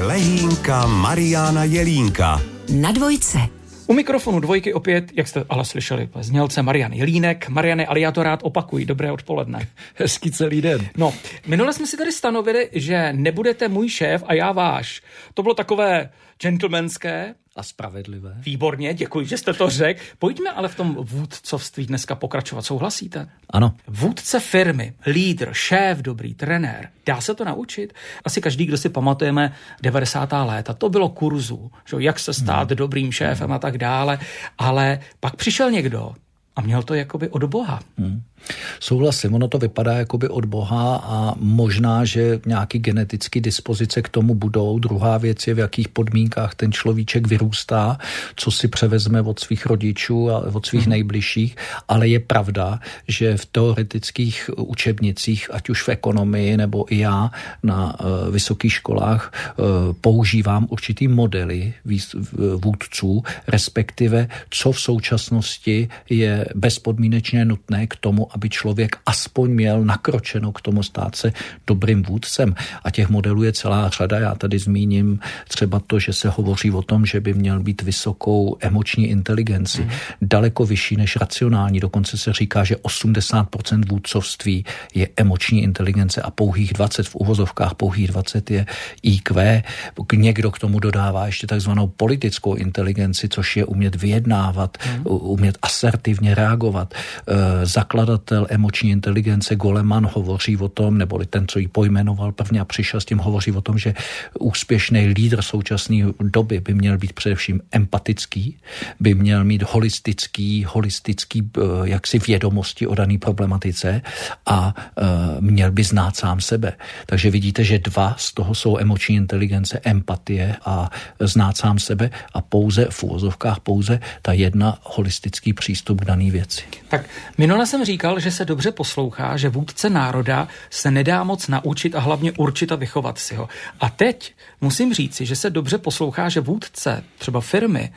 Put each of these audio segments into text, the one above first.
Lehínka Mariána Jelínka. Na dvojce. U mikrofonu dvojky opět, jak jste ale slyšeli, znělce Marian Jelínek. Mariane, ale já to rád opakuji. Dobré odpoledne. Hezký celý den. No, minule jsme si tady stanovili, že nebudete můj šéf a já váš. To bylo takové gentlemanské, A spravedlivé. Výborně, děkuji, že jste to řekl. Pojďme ale v tom vůdcovství dneska pokračovat. Souhlasíte? Ano. Vůdce firmy, lídr, šéf, dobrý trenér. Dá se to naučit? Asi každý, kdo si pamatujeme 90. léta, to bylo kurzu, že jak se stát dobrým šéfem a tak dále. Ale pak přišel někdo a měl to jakoby od Boha. Souhlasím, ono to vypadá jakoby od Boha a možná, že nějaký genetický dispozice k tomu budou. Druhá věc je, v jakých podmínkách ten človíček vyrůstá, co si převezme od svých rodičů a od svých hmm. nejbližších, ale je pravda, že v teoretických učebnicích, ať už v ekonomii nebo i já na uh, vysokých školách, uh, používám určitý modely vůdců, respektive co v současnosti je bezpodmínečně nutné k tomu, aby člověk aspoň měl nakročeno k tomu stát se dobrým vůdcem. A těch modelů je celá řada. Já tady zmíním třeba to, že se hovoří o tom, že by měl být vysokou emoční inteligenci, mm. daleko vyšší než racionální. Dokonce se říká, že 80% vůdcovství je emoční inteligence a pouhých 20 v uvozovkách, pouhých 20 je IQ. Někdo k tomu dodává ještě takzvanou politickou inteligenci, což je umět vyjednávat, mm. umět asertivně reagovat, zakladat zakladatel emoční inteligence Goleman hovoří o tom, neboli ten, co ji pojmenoval prvně a přišel s tím, hovoří o tom, že úspěšný lídr současné doby by měl být především empatický, by měl mít holistický, holistický eh, jaksi vědomosti o dané problematice a uh, měl by znát sám sebe. Takže vidíte, že dva z toho jsou emoční inteligence, empatie a znát sám sebe a pouze v úvozovkách pouze ta jedna holistický přístup k věci. Tak minule jsem říkal, že se dobře poslouchá, že vůdce národa se nedá moc naučit a hlavně určit a vychovat si ho. A teď musím říci, že se dobře poslouchá, že vůdce, třeba firmy,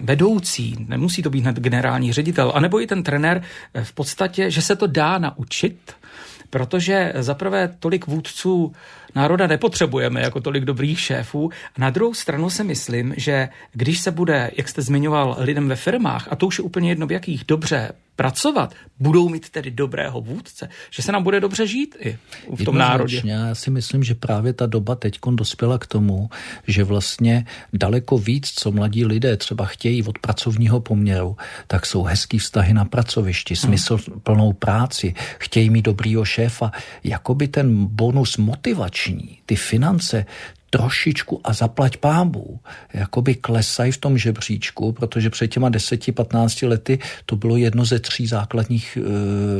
vedoucí, nemusí to být hned generální ředitel, anebo i ten trenér, v podstatě, že se to dá naučit, protože zaprvé tolik vůdců národa nepotřebujeme jako tolik dobrých šéfů. A na druhou stranu si myslím, že když se bude, jak jste zmiňoval, lidem ve firmách, a to už je úplně jedno v jakých, dobře pracovat, budou mít tedy dobrého vůdce, že se nám bude dobře žít i v tom národě. Já si myslím, že právě ta doba teď dospěla k tomu, že vlastně daleko víc, co mladí lidé třeba chtějí od pracovního poměru, tak jsou hezký vztahy na pracovišti, smysl plnou práci, chtějí mít dobrýho šéfa. Jakoby ten bonus motivační, ty finance, trošičku a zaplať pámbu, jakoby klesají v tom žebříčku, protože před těma 10-15 lety to bylo jedno ze tří základních e,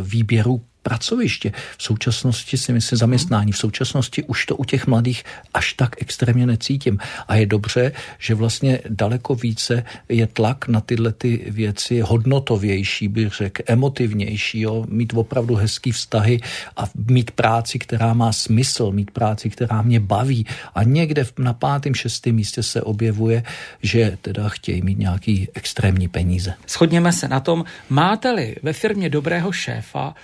výběrů pracoviště. V současnosti si myslím zaměstnání. V současnosti už to u těch mladých až tak extrémně necítím. A je dobře, že vlastně daleko více je tlak na tyhle ty věci hodnotovější, bych řekl, emotivnější, jo? mít opravdu hezký vztahy a mít práci, která má smysl, mít práci, která mě baví. A někde na pátém, šestém místě se objevuje, že teda chtějí mít nějaký extrémní peníze. Shodněme se na tom, máte-li ve firmě dobrého šéfa,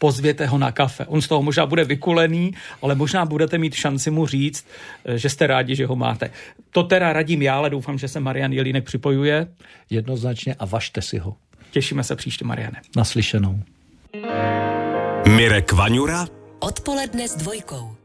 pozvěte ho na kafe. On z toho možná bude vykulený, ale možná budete mít šanci mu říct, eh, že jste rádi, že ho máte. To teda radím já, ale doufám, že se Marian Jelínek připojuje. Jednoznačně a vašte si ho. Těšíme se příště, Mariane. Naslyšenou. Mirek Vaňura Odpoledne s dvojkou.